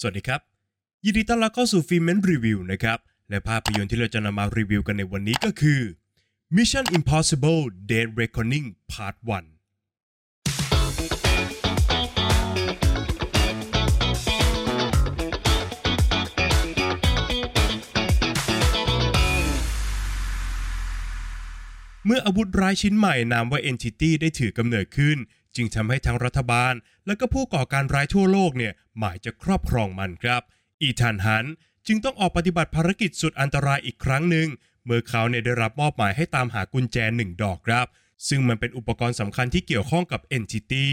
สวัสดีครับ ยินดีต้อนรับเข้าสู่ฟิล์มเมนรีวิวนะครับ และภาพยนตร์ที่เราจะนำมารีวิวกันในวันนี้ก็คือ Mission Impossible Dead Reckoning Part 1เมื่ออาวุธร้ายชิ้นใหม่นามว่า Entity ได้ถือกำเนิดขึ้น จึงทำให้ทั้งรัฐบาล และก็ผู้ก่อการร้ายทั่วโลกเนี่ยหมายจะครอบครองมันครับ อีธานฮันจึงต้องออกปฏิบัติภารกิจสุดอันตรายอีกครั้งหนึ่งเมื่อเขาเนี่ยได้รับมอบหมายให้ตามหากุญแจหนึ่งดอกครับ ซึ่งมันเป็นอุปกรณ์สำคัญที่เกี่ยวข้องกับ Entity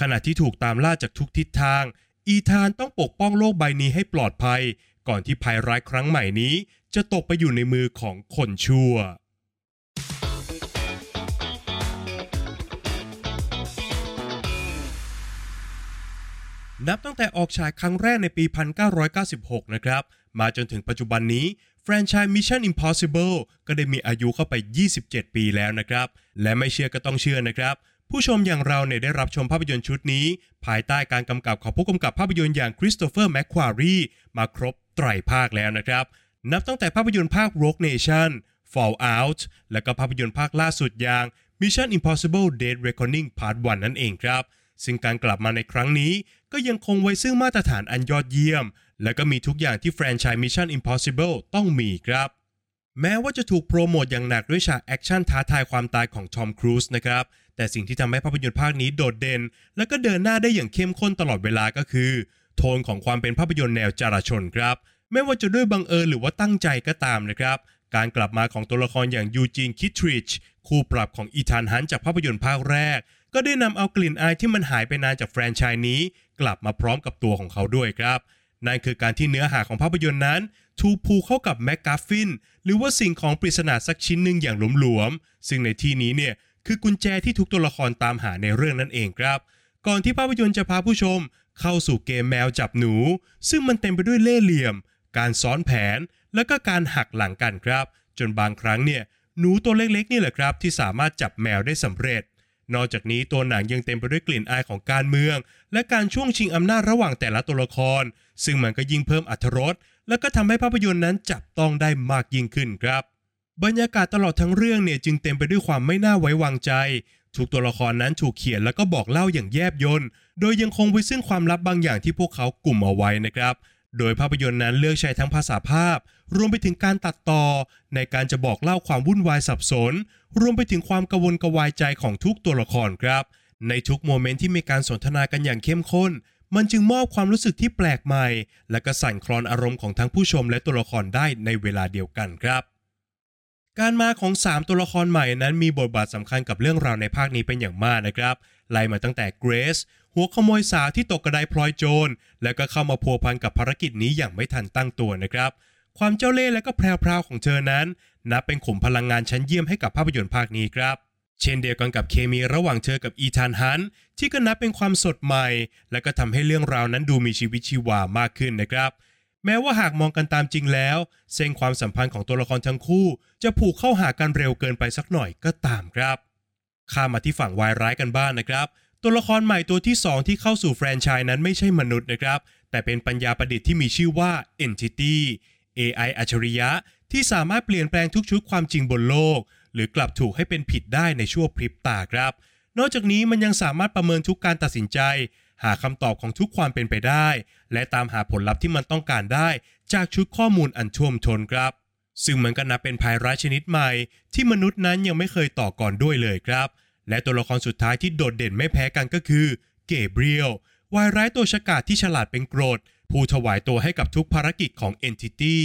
ขณะที่ถูกตามล่าจากทุกทิศทาง อีธานต้องปกป้องโลกใบนี้ให้ปลอดภัย ก่อนที่ภัยร้ายครั้งใหม่นี้ จะตกไปอยู่ในมือของคนชั่ว นับตั้งแต่ออกฉายครั้งแรกในปี 1996 นะครับ มาจนถึงปัจจุบันนี้ แฟรนไชส์ Mission Impossible ก็ได้มีอายุเข้าไป 27 ปีแล้วนะครับ และไม่เชื่อก็ต้องเชื่อนะครับ ผู้ชมอย่างเราเนี่ยได้รับชมภาพยนตร์ชุดนี้ ภายใต้การกำกับของผู้กำกับภาพยนตร์อย่างคริสโตเฟอร์แมคควารีมาครบไตรภาคแล้วนะครับ นับตั้งแต่ภาพยนตร์ภาค Rogue Nation Fallout และก็ภาพยนตร์ภาคล่าสุดอย่าง Mission Impossible Dead Reckoning Part 1 นั่นเองครับ ซึ่งการกลับมาในครั้งนี้ก็ยังคงไว้ซึ่งมาตรฐานอันยอดเยี่ยม และก็มีทุกอย่างที่แฟรนไชส์ Mission Impossible ต้องมีครับ แม้ว่าจะถูกโปรโมทอย่างหนักด้วยฉากแอคชั่นท้าทายความตายของ Tom Cruise นะครับ แต่สิ่งที่ทำให้ภาพยนตร์ภาคนี้โดดเด่น และก็เดินหน้าได้อย่างเข้มข้นตลอดเวลาก็คือ โทนของความเป็นภาพยนตร์แนวจารชนครับ ไม่ว่าจะด้วยบังเอิญหรือว่าตั้งใจก็ตามนะครับการกลับมาของตัวละครอย่าง Eugene Kittridgeคู่ปรับของ Ethan Hunt จากภาพยนตร์ภาคแรก ก็ได้นำเอากลิ่นอายที่มันหายไปนานจากแฟรนไชส์นี้ กลับมาพร้อมกับตัวของเขาด้วยครับ นั่นคือการที่เนื้อหาของภาพยนตร์นั้นถูกผูกเข้ากับ MacGuffin หรือว่าสิ่งของปริศนาสักชิ้นหนึ่งอย่างหลวมๆซึ่งในที่นี้เนี่ยคือกุญแจที่ทุกตัวละครตามหาในเรื่องนั่นเองครับ ก่อนที่ภาพยนตร์จะพาผู้ชม เข้าสู่เกมแมวจับหนู ซึ่งมันเต็มไปด้วยเล่ห์เหลี่ยม การซ้อนแผนน และก็การหักหลังกันครับ จนบางครั้งเนี่ยหนูตัวเล็กๆนี่แหละครับ ที่สามารถจับแมวได้สำเร็จ นอกจากนี้ตัวหนังยังเต็มไปด้วยกลิ่นอายของการเมือง และการช่วงชิงอำนาจระหว่างแต่ละตัวละคร ซึ่งมันก็ยิ่งเพิ่มอรรถรสและก็ทำให้ภาพยนตร์นั้นจับต้องได้มากยิ่งขึ้นครับ บรรยากาศตลอดทั้งเรื่องเนี่ยจึงเต็มไปด้วยความไม่น่าไว้วางใจ ทุกตัวละครนั้นถูกเขียนแล้วก็บอกเล่าอย่างแยบยลโดยยังคงไว้ซึ่งความลับบางอย่างที่พวกเขากลุ่มเอาไว้นะครับ โดยภาพยนตร์นั้นเลือกใช้ทั้งภาษาภาพ รวมไปถึงการตัดต่อ ในการจะบอกเล่าความวุ่นวายสับสน รวมไปถึงความกระวนกวายใจของทุกตัวละครครับ ในทุกโมเมนต์ที่มีการสนทนากันอย่างเข้มข้น มันจึงมอบความรู้สึกที่แปลกใหม่ และก็สั่นคลอนอารมณ์ของทั้งผู้ชมและตัวละครได้ในเวลาเดียวกันครับการมาของ 3 ตัวละครใหม่นั้นมีบทบาทสำคัญกับเรื่องราวในภาคนี้เป็นอย่างมากนะครับ ไล่มาตั้งแต่เกรซ หัวขโมยสาวที่ตกกระไดพลอยโจร แล้วก็เข้ามาพัวพันกับภารกิจนี้อย่างไม่ทันตั้งตัวนะครับ ความเจ้าเล่ห์และก็แพรวๆของเธอนั้น นับเป็นขุมพลังงานชั้นเยี่ยมให้กับภาพยนตร์ภาคนี้ครับ เช่นเดียวกันกับเคมีระหว่างเธอกับอีธานฮันที่ก็นับเป็นความสดใหม่ และก็ทำให้เรื่องราวนั้นดูมีชีวิตชีวามากขึ้นนะครับแม้ว่าหากมองกันตามจริงแล้ว เส้นความสัมพันธ์ของตัวละครทั้งคู่ จะผูกเข้าหากันเร็วเกินไปสักหน่อยก็ตามครับ ข้ามมาที่ฝั่งวายร้ายกันบ้างนนะครับ ตัวละครใหม่ตัวที่ 2 ที่เข้าสู่แฟรนไชส์นั้นไม่ใช่มนุษย์นะครับ แต่เป็นปัญญาประดิษฐ์ที่มีชื่อว่า Entity AI อัจฉริยะ ที่สามารถเปลี่ยนแปลงทุกชุดความจริงบนโลก หรือกลับถูกให้เป็นผิดได้ในชั่วพริบตาครับ นอกจากนี้มันยังสามารถประเมินทุกการตัดสินใจ หาคำตอบของทุกความเป็นไปได้ และตามหาผลลัพธ์ที่มันต้องการได้ จากชุดข้อมูลอันท่วมท้นครับ ซึ่งมันก็นับเป็นภัยร้ายชนิดใหม่ ที่มนุษย์นั้นยังไม่เคยต่อก่อนด้วยเลยครับ และตัวละครสุดท้ายที่โดดเด่นไม่แพ้กันก็คือ เกเบรียลวายร้ายตัวฉกาจที่ฉลาดเป็นกรดผู้ถวายตัวให้กับทุกภารกิจของ Entity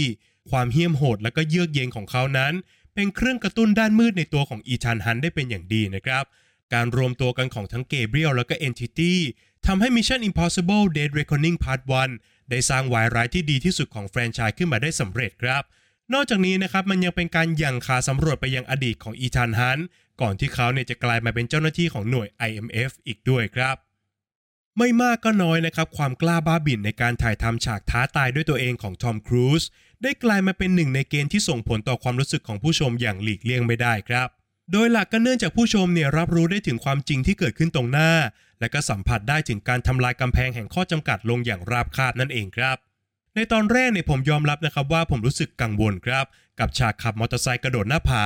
ความเหี้ยมโหดและก็เยือกเย็นของเขานั้น เป็นเครื่องกระตุ้นด้านมืดในตัวของอีธานฮันได้เป็นอย่างดีนะครับ การรวมตัวกันของทั้งเกเบรียลและก็ Entity ทำให้ Mission Impossible Dead Reckoning Part 1 ได้สร้างวายร้ายที่ดีที่สุดของแฟรนไชส์ขึ้นมาได้สำเร็จครับนอกจากนี้นะครับมันยังเป็นการยั่งขาสำรวจไปยังอดีตของอีธานฮัน ก่อนที่เขาเนี่ยจะกลายมาเป็นเจ้าหน้าที่ของหน่วย IMF อีกด้วยครับ ไม่มากก็น้อยนะครับ ความกล้าบ้าบิ่นในการถ่ายทำฉากท้าตายด้วยตัวเองของทอมครูซได้กลายมาเป็นหนึ่งในเกณฑ์ที่ส่งผลต่อความรู้สึกของผู้ชมอย่างหลีกเลี่ยงไม่ได้ครับโดยหลักก็เนื่องจากผู้ชมเนี่ยรับรู้ได้ถึงความจริงที่เกิดขึ้นตรงหน้า และก็สัมผัสได้ถึงการทำลายกำแพงแห่งข้อจำกัดลงอย่างราบคาบนั่นเองครับ ในตอนแรกเนี่ยผมยอมรับนะครับว่าผมรู้สึกกังวลครับ กับฉากขับมอเตอร์ไซค์กระโดดหน้าผา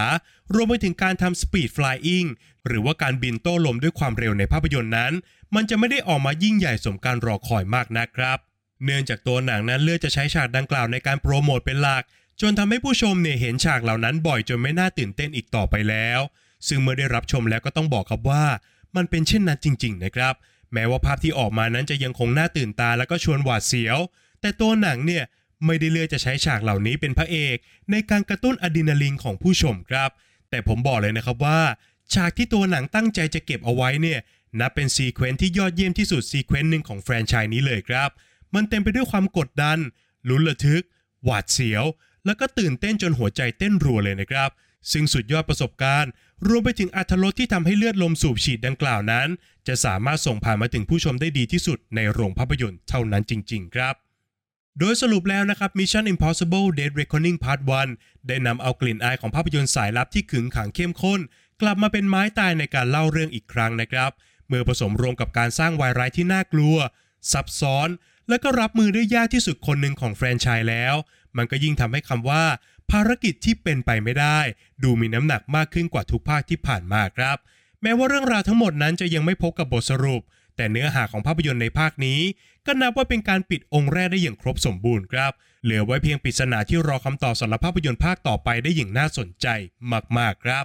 รวมไปถึงการทำสปีดฟลายอิงหรือว่าการบินโต้ลมด้วยความเร็วในภาพยนตร์นั้น มันจะไม่ได้ออกมายิ่งใหญ่สมการรอคอยมากนะครับ เนื่องจากตัวหนังนั้นเลือกจะใช้ฉากดังกล่าวในการโปรโมทเป็นหลัก จนทำให้ผู้ชมเนี่ยเห็นฉากเหล่านั้นบ่อยจนไม่น่าตื่นเต้นอีกต่อไปแล้ว ซึ่งเมื่อได้รับชมแล้วก็ต้องบอกครับว่า มันเป็นเช่นนั้นจริง ๆ นะครับ แม้ว่าภาพที่ออกมานั้นจะยังคงน่าตื่นตาแล้วก็ชวนหวาดเสียว แต่ตัวหนังเนี่ยไม่ได้เลือกจะใช้ฉากเหล่านี้เป็นพระเอก ในการกระตุ้นอะดรีนาลีนของผู้ชมครับ แต่ผมบอกเลยนะครับว่า ฉากที่ตัวหนังตั้งใจจะเก็บเอาไว้เนี่ยนับเป็น sequence ที่ยอดเยี่ยมที่สุด sequence หนึ่งของแฟรนไชส์นี้เลยครับ มันเต็มไปด้วยความกดดันลุ้นระทึก หวาดเสียว แล้วก็ตื่นเต้นจนหัวใจเต้นรัวเลยนะครับ ซึ่งสุดยอดประสบการณ์ รวมไปถึงอัธรสที่ทำให้เลือดลมสูบฉีดดังกล่าวนั้น จะสามารถส่งผ่านมาถึงผู้ชมได้ดีที่สุดในโรงภาพยนตร์เท่านั้นจริง ๆ ครับ โดยสรุปแล้วนะครับ Mission Impossible Dead Reckoning Part 1 ได้นำเอากลิ่นอายของภาพยนตร์สายลับที่ขึงขังเข้มข้น กลับมาเป็นไม้ตายในการเล่าเรื่องอีกครั้งนะครับ เมื่อผสมรวมกับการสร้างวายร้ายที่น่ากลัว ซับซ้อน และก็รับมือได้ยากที่สุดคนหนึ่งของแฟรนไชส์แล้ว มันก็ยิ่งทำให้คำว่า ภารกิจที่เป็นไปไม่ได้ ดูมีน้ำหนักมากขึ้นกว่าทุกภาคที่ผ่านมาครับ แม้ว่าเรื่องราวทั้งหมดนั้นจะยังไม่พบกับบทสรุป แต่เนื้อหาของภาพยนตร์ในภาคนี้ ก็นับว่าเป็นการปิดองค์แรกได้อย่างครบสมบูรณ์ครับ เหลือไว้เพียงปริศนาที่รอคำตอบสำหรับภาพยนตร์ภาคต่อไปได้อย่างน่าสนใจมากๆครับ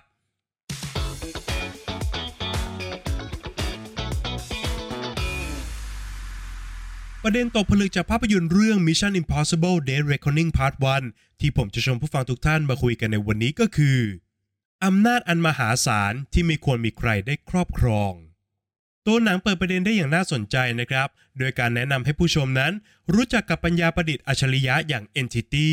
ประเด็นตกผลึกจากภาพยนตร์เรื่อง Mission Impossible Dead Reckoning Part 1 ที่ผมจะชวนผู้ฟังทุกท่านมาคุยกันในวันนี้ก็คือ อำนาจอันมหาศาลที่ไม่ควรมีใครได้ครอบครอง ตัวหนังเปิดประเด็นได้อย่างน่าสนใจนะครับ โดยการแนะนำให้ผู้ชมนั้น รู้จักกับปัญญาประดิษฐ์อัจฉริยะอย่าง Entity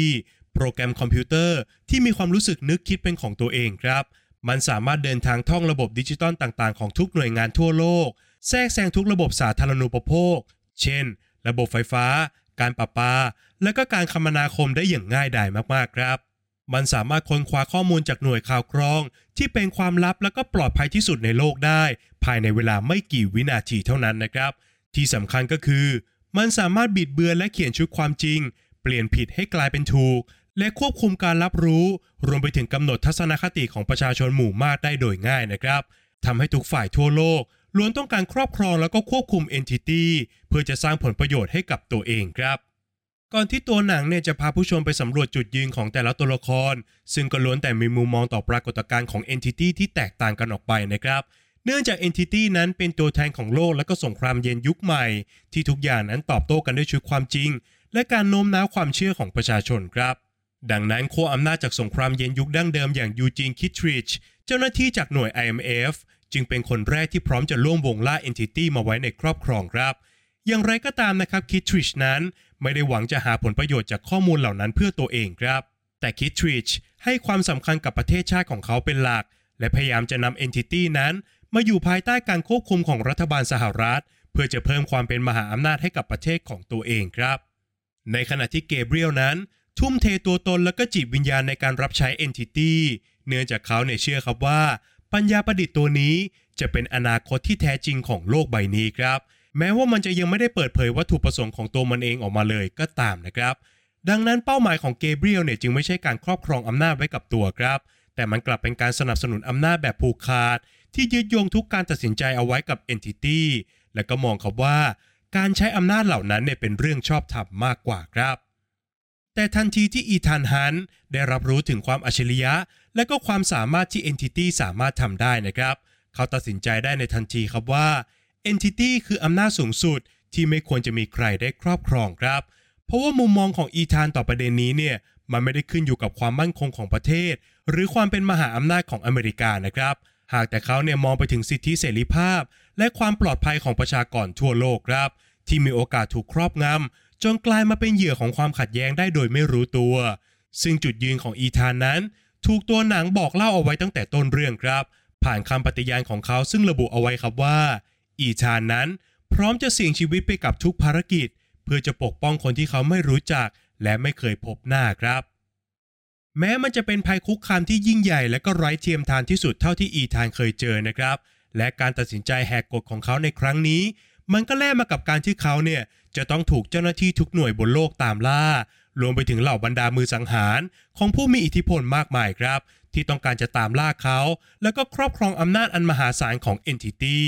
โปรแกรมคอมพิวเตอร์ที่มีความรู้สึกนึกคิดเป็นของตัวเองครับ มันสามารถเดินทางท่องระบบดิจิตอลต่างๆ ของทุกหน่วยงานทั่วโลก แทรกแซงทุกระบบสาธารณูปโภค เช่น ระบบไฟฟ้า การประปา และก็การคมนาคมได้อย่างง่ายดายมากๆครับ มันสามารถค้นคว้าข้อมูลจากหน่วยข่าวกรอง ที่เป็นความลับและก็ปลอดภัยที่สุดในโลกได้ ภายในเวลาไม่กี่วินาทีเท่านั้นนะครับ ที่สำคัญก็คือ มันสามารถบิดเบือนและเขียนชุดความจริง เปลี่ยนผิดให้กลายเป็นถูก และควบคุมการรับรู้ รวมไปถึงกำหนดทัศนคติของประชาชนหมู่มากได้โดยง่ายนะครับทำให้ทุกฝ่ายทั่วโลกล้วนต้องการครอบครองแล้วก็ควบคุม Entity เพื่อจะสร้างผลประโยชน์ให้กับตัวเองครับ ก่อนที่ตัวหนังเนี่ยจะพาผู้ชมไปสำรวจจุดยืนของแต่ละตัวละคร ซึ่งก็ล้วนแต่มีมุมมองต่อปรากฏการณ์ของ Entity ที่แตกต่างกันออกไปนะครับ เนื่องจาก Entity นั้นเป็นตัวแทนของโลกและก็สงครามเย็นยุคใหม่ ที่ทุกอย่างนั้นตอบโต้กันด้วยชุดความจริง และการโน้มน้าวความเชื่อของประชาชนครับ ดังนั้นขั้วอำนาจจากสงครามเย็นยุคดั้งเดิมอย่างยูจีนคิทริชเจ้าหน้าที่จากหน่วย IMF จึงเป็นคนแรกที่พร้อมจะร่วมวงล่า Entity มาไว้ในครอบครองครับ อย่างไรก็ตามนะครับคิทริชนั้นไม่ได้หวังจะหาผลประโยชน์จากข้อมูลเหล่านั้นเพื่อตัวเองครับ แต่คิทริชให้ความสำคัญกับประเทศชาติของเขาเป็นหลัก และพยายามจะนำ Entity นั้นมาอยู่ภายใต้การควบคุมของรัฐบาลสหรัฐ เพื่อจะเพิ่มความเป็นมหาอำนาจให้กับประเทศของตัวเองครับ ในขณะที่เกเบรียลนั้น ทุ่มเทตัวตนและก็จิตวิญญาณในการรับใช้ Entity เนื่องจากเขาเนี่ยเชื่อครับว่า ปัญญาประดิษฐ์ตัวนี้จะเป็นอนาคตที่แท้จริงของโลกใบนี้ครับ แม้ว่ามันจะยังไม่ได้เปิดเผยวัตถุประสงค์ของตัวมันเองออกมาเลยก็ตามนะครับ ดังนั้นเป้าหมายของเกเบรียลเนี่ยจึงไม่ใช่การครอบครองอำนาจไว้กับตัวครับ แต่มันกลับเป็นการสนับสนุนอำนาจแบบผูกขาด ที่ยึดโยงทุกการตัดสินใจเอาไว้กับ Entity และก็มองครับว่า การใช้อำนาจเหล่านั้นเนี่ยเป็นเรื่องชอบธรรมมากกว่าครับแต่ทันทีที่อีธานฮันได้รับรู้ถึงความอัจฉริยะ และก็ความสามารถที่ Entity สามารถทำได้นะครับ เขาตัดสินใจได้ในทันทีครับว่า Entity คืออำนาจสูงสุดที่ไม่ควรจะมีใครได้ครอบครองครับ เพราะว่ามุมมองของอีธานต่อประเด็นนี้เนี่ยมันไม่ได้ขึ้นอยู่กับความมั่นคงของประเทศ หรือความเป็นมหาอำนาจของอเมริกานะครับ หากแต่เขาเนี่ยมองไปถึงสิทธิเสรีภาพ และความปลอดภัยของประชากรทั่วโลกครับ ที่มีโอกาสถูกครอบงำจนกลายมาเป็นเหยื่อของความขัดแย้งได้โดยไม่รู้ตัว ซึ่งจุดยืนของอีธานนั้น ถูกตัวหนังบอกเล่าเอาไว้ตั้งแต่ต้นเรื่องครับ ผ่านคำปฏิญาณของเขาซึ่งระบุเอาไว้ครับว่า อีธานนั้น พร้อมจะเสี่ยงชีวิตไปกับทุกภารกิจ เพื่อจะปกป้องคนที่เขาไม่รู้จัก และไม่เคยพบหน้าครับ แม้มันจะเป็นภัยคุกคามที่ยิ่งใหญ่และก็ไร้เทียมทานที่สุดเท่าที่อีธานเคยเจอนะครับ และการตัดสินใจแหกกฎของเขาในครั้งนี้ มันก็แลกมากับการที่เขาเนี่ยจะต้องถูกเจ้าหน้าที่ทุกหน่วยบนโลกตามล่ารวมไปถึงเหล่าบรรดามือสังหาร ของผู้มีอิทธิพลมากมายครับ ที่ต้องการจะตามล่าเขา แล้วก็ครอบครองอำนาจอันมหาศาลของ Entity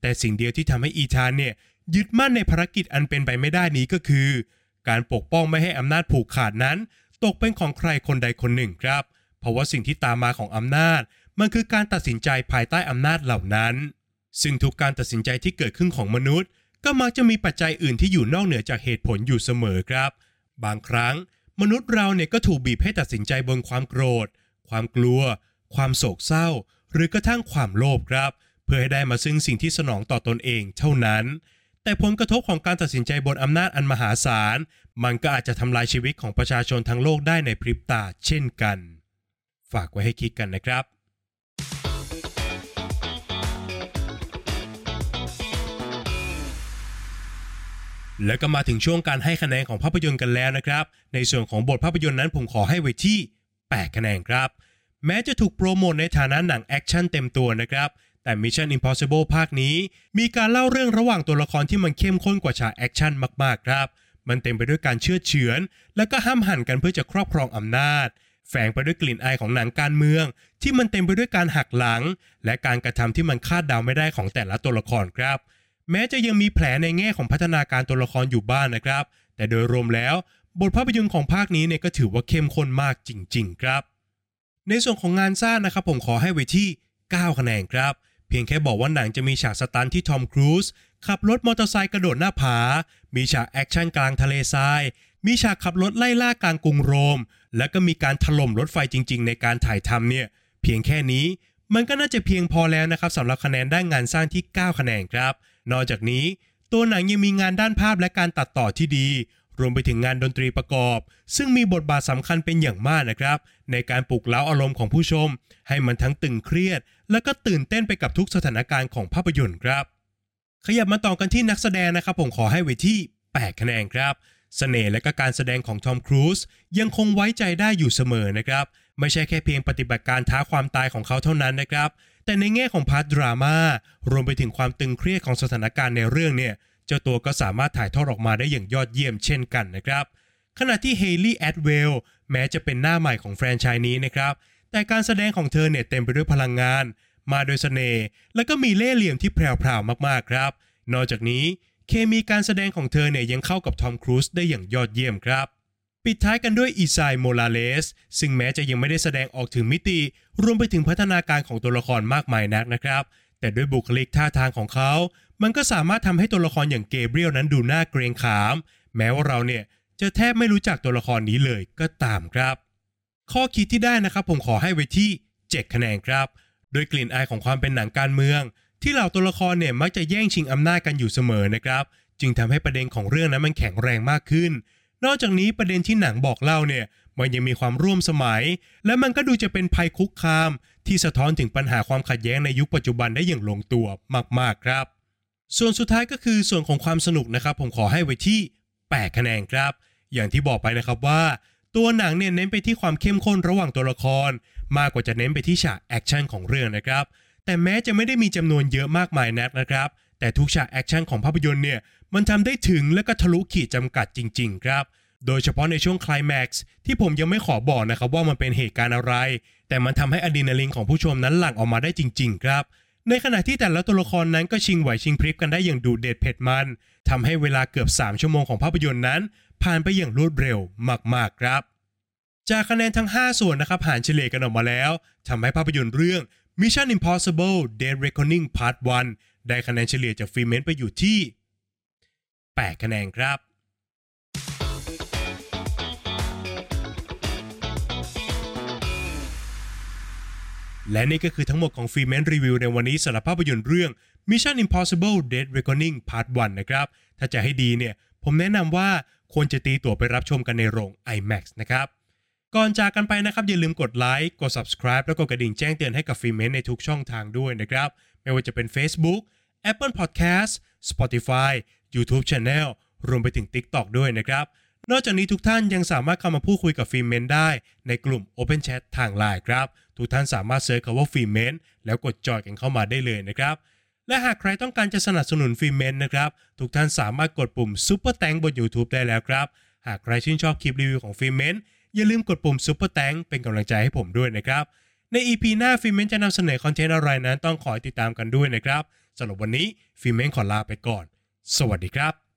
แต่สิ่งเดียวที่ทำให้อีธานเนี่ยยึดมั่นในภารกิจอันเป็นไปไม่ได้นี้ก็คือ การปกป้องไม่ให้อำนาจผูกขาดนั้น ตกเป็นของใครคนใดคนหนึ่งครับ เพราะว่าสิ่งที่ตามมาของอำนาจ มันคือการตัดสินใจภายใต้อำนาจเหล่านั้น ซึ่งทุกการตัดสินใจที่เกิดขึ้นของมนุษย์ ก็มักจะมีปัจจัยอื่นที่อยู่นอกเหนือจากเหตุผลอยู่เสมอครับ บางครั้ง มนุษย์เราเนี่ยก็ถูกบีบให้ตัดสินใจบนความโกรธ ความกลัว ความโศกเศร้า หรือกระทั่งความโลภครับ พื่อให้ได้มาซึ่งสิ่งที่สนองต่อตนเองเท่านั้น แต่ผลกระทบของการตัดสินใจบนอำนาจอันมหาศาล มันก็อาจจะทำลายชีวิตของประชาชนทั้งโลกได้ในพริบตาเช่นกัน ฝากไว้ให้คิดกันนะครับแล้วก็มาถึงช่วงการให้คะแนนของภาพยนตร์กันแล้วนะครับ ในส่วนของบทภาพยนตร์นั้นผมขอให้ไว้ที่ 8 คะแนนครับ แม้จะถูกโปรโมทในฐานะหนังแอคชั่นเต็มตัวนะครับ แต่ Mission Impossible ภาคนี้ มีการเล่าเรื่องระหว่างตัวละครที่มันเข้มข้นกว่าฉากแอคชั่นมากๆครับ มันเต็มไปด้วยการเชือดเฉือน และก็ห้ำหั่นกันเพื่อจะครอบครองอำนาจ แฝงไปด้วยกลิ่นอายของหนังการเมือง ที่มันเต็มไปด้วยการหักหลัง และการกระทำที่มันคาดเดาไม่ได้ของแต่ละตัวละครครับ แม้จะยังมีแผลในแง่ของพัฒนาการตัวละครอยู่บ้างนะครับ แต่โดยรวมแล้วบทภาพยนตร์ของภาคนี้เนี่ยก็ถือว่าเข้มข้นมากจริง ๆ ครับ ในส่วนของงานสร้างนะครับผมขอให้ไว้ที่ 9 คะแนนครับ เพียงแค่บอกว่าหนังจะมีฉากสตันที่ทอมครูซขับรถมอเตอร์ไซค์กระโดดหน้าผา มีฉากแอคชั่นกลางทะเลทราย มีฉากขับรถไล่ล่ากลางกรุงโรม แล้วก็มีการถล่มรถไฟจริง ๆ ในการถ่ายทำเนี่ย เพียงแค่นี้มันก็น่าจะเพียงพอแล้วนะครับสำหรับคะแนนด้านงานสร้างที่ 9 คะแนนครับ นอกจากนี้ ตัวหนังยังมีงานด้านภาพและการตัดต่อที่ดี รวมไปถึงงานดนตรีประกอบ ซึ่งมีบทบาทสำคัญเป็นอย่างมากนะครับ ในการปลุกเร้าอารมณ์ของผู้ชม ให้มันทั้งตึงเครียด และก็ตื่นเต้นไปกับทุกสถานการณ์ของภาพยนตร์ครับ ขยับมาต่อกันที่นักแสดงนะครับ ผมขอให้ไว้ที่ 8 คะแนนครับเสน่ห์และก็การแสดงของทอมครูซยังคงไว้ใจได้อยู่เสมอนะครับ ไม่ใช่แค่เพียงปฏิบัติการท้าความตายของเขาเท่านั้นนะครับ แต่ในแง่ของ part ดราม่ารวมไปถึงความตึงเครียดของสถานการณ์ในเรื่องเนี่ย เจ้าตัวก็สามารถถ่ายทอดออกมาได้อย่างยอดเยี่ยมเช่นกันนะครับ ขณะที่เฮลี่แอดเวลแม้จะเป็นหน้าใหม่ของแฟรนไชส์นี้นะครับ แต่การแสดงของเธอเนี่ยเต็มไปด้วยพลังงาน มากด้วยเสน่ห์และก็มีเล่ห์เหลี่ยมที่แพรวพราวมากๆครับ นอกจากนี้เคมีการแสดงของเธอเนี่ยยังเข้ากับทอมครูซได้อย่างยอดเยี่ยมครับปิดท้ายกันด้วยอีไซโมราเลสซึ่งแม้จะยังไม่ได้แสดงออกถึงมิติ รวมไปถึงพัฒนาการของตัวละครมากมายนักนะครับ แต่ด้วยบุคลิกท่าทางของเขา มันก็สามารถทำให้ตัวละครอย่างเกเบรียลนั้นดูน่าเกรงขาม แม้ว่าเราเนี่ยจะแทบไม่รู้จักตัวละครนี้เลยก็ตามครับ ข้อคิดที่ได้นะครับผมขอให้ไว้ที่ 7 คะแนนครับ โดยกลิ่นอายของความเป็นหนังการเมือง ที่เหล่าตัวละครเนี่ยมักจะแย่งชิงอำนาจกันอยู่เสมอนะครับ จึงทำให้ประเด็นของเรื่องนั้นมันแข็งแรงมากขึ้น นอกจากนี้ประเด็นที่หนังบอกเล่าเนี่ยมันยังมีความร่วมสมัย และมันก็ดูจะเป็นภัยคุกคาม ที่สะท้อนถึงปัญหาความขัดแย้งในยุคปัจจุบันได้อย่างลงตัวมากๆครับ ส่วนสุดท้ายก็คือส่วนของความสนุกนะครับ ผมขอให้ไว้ที่8คะแนนครับ อย่างที่บอกไปนะครับว่า ตัวหนังเนี่ยเน้นไปที่ความเข้มข้นระหว่างตัวละคร มากกว่าจะเน้นไปที่ฉากแอคชั่นของเรื่องนะครับ แต่แม้จะไม่ได้มีจำนวนเยอะมากมายนักนะครับ แต่ทุกฉากแอคชั่นของภาพยนตร์เนี่ยมันทำได้ถึงและก็ทะลุขีดจำกัดจริง ๆ ครับ โดยเฉพาะในช่วงไคลแม็กซ์ที่ผมยังไม่ขอบอกนะครับว่ามันเป็นเหตุการณ์อะไร แต่มันทำให้อะดรีนาลินของผู้ชมนั้นหลั่งออกมาได้จริง ๆ ครับ ในขณะที่แต่ละตัวละครนั้นก็ชิงไหวชิงพริบกันได้อย่างดูเด็ดเผ็ดมันทำให้เวลาเกือบ 3 ชั่วโมงของภาพยนตร์นั้น ผ่านไปอย่างรวดเร็วมากๆครับ จากคะแนนทั้ง 5 ส่วนนะครับหารเฉลี่ยกันออกมาแล้วทำให้ภาพยนตร์เรื่อง Mission Impossible Dead Reckoning Part 1 ได้คะแนนเฉลี่ยจากฟรีเมนต์ไปอยู่ที่ 8 คะแนนครับ และนี่ก็คือทั้งหมดของ Filmment รีวิวในวันนี้สำหรับภาพยนตร์เรื่อง Mission Impossible Dead Reckoning Part 1 นะครับ ถ้าจะให้ดีเนี่ย ผมแนะนำว่าควรจะตีตั๋วไปรับชมกันในโรง IMAX นะครับ ก่อนจากกันไปนะครับ อย่าลืมกดไลค์กด subscribe แล้วก็กระดิ่งแจ้งเตือนให้กับ Filmment ในทุกช่องทางด้วยนะครับ ไม่ว่าจะเป็น Facebook Apple Podcast Spotify YouTube Channel รวมไปถึง TikTok ด้วยนะครับ นอกจากนี้ทุกท่านยังสามารถเข้ามาพูดคุยกับ Filmment ได้ ในกลุ่ม Open Chat ทางไลน์ครับ ทุกท่านสามารถ search คำว่า Filmment แล้วกด join กันเข้ามาได้เลยนะครับ และหากใครต้องการจะสนับสนุน Filmment นะครับ ทุกท่านสามารถกดปุ่ม Super Thanks บน YouTube ได้แล้วครับ หากใครชื่นชอบคลิปรีวิวของ Filmment อย่าลืมกดปุ่ม Super Thank เป็นกำลังใจให้ผมด้วยนะครับ ใน EP หน้า Filmment จะนำเสนอคอนเทนต์อะไรนั้นต้องขอติดตามกันด้วยนะครับสำหรับวันนี้ Filmment ขอลาไปก่อน สวัสดีครับ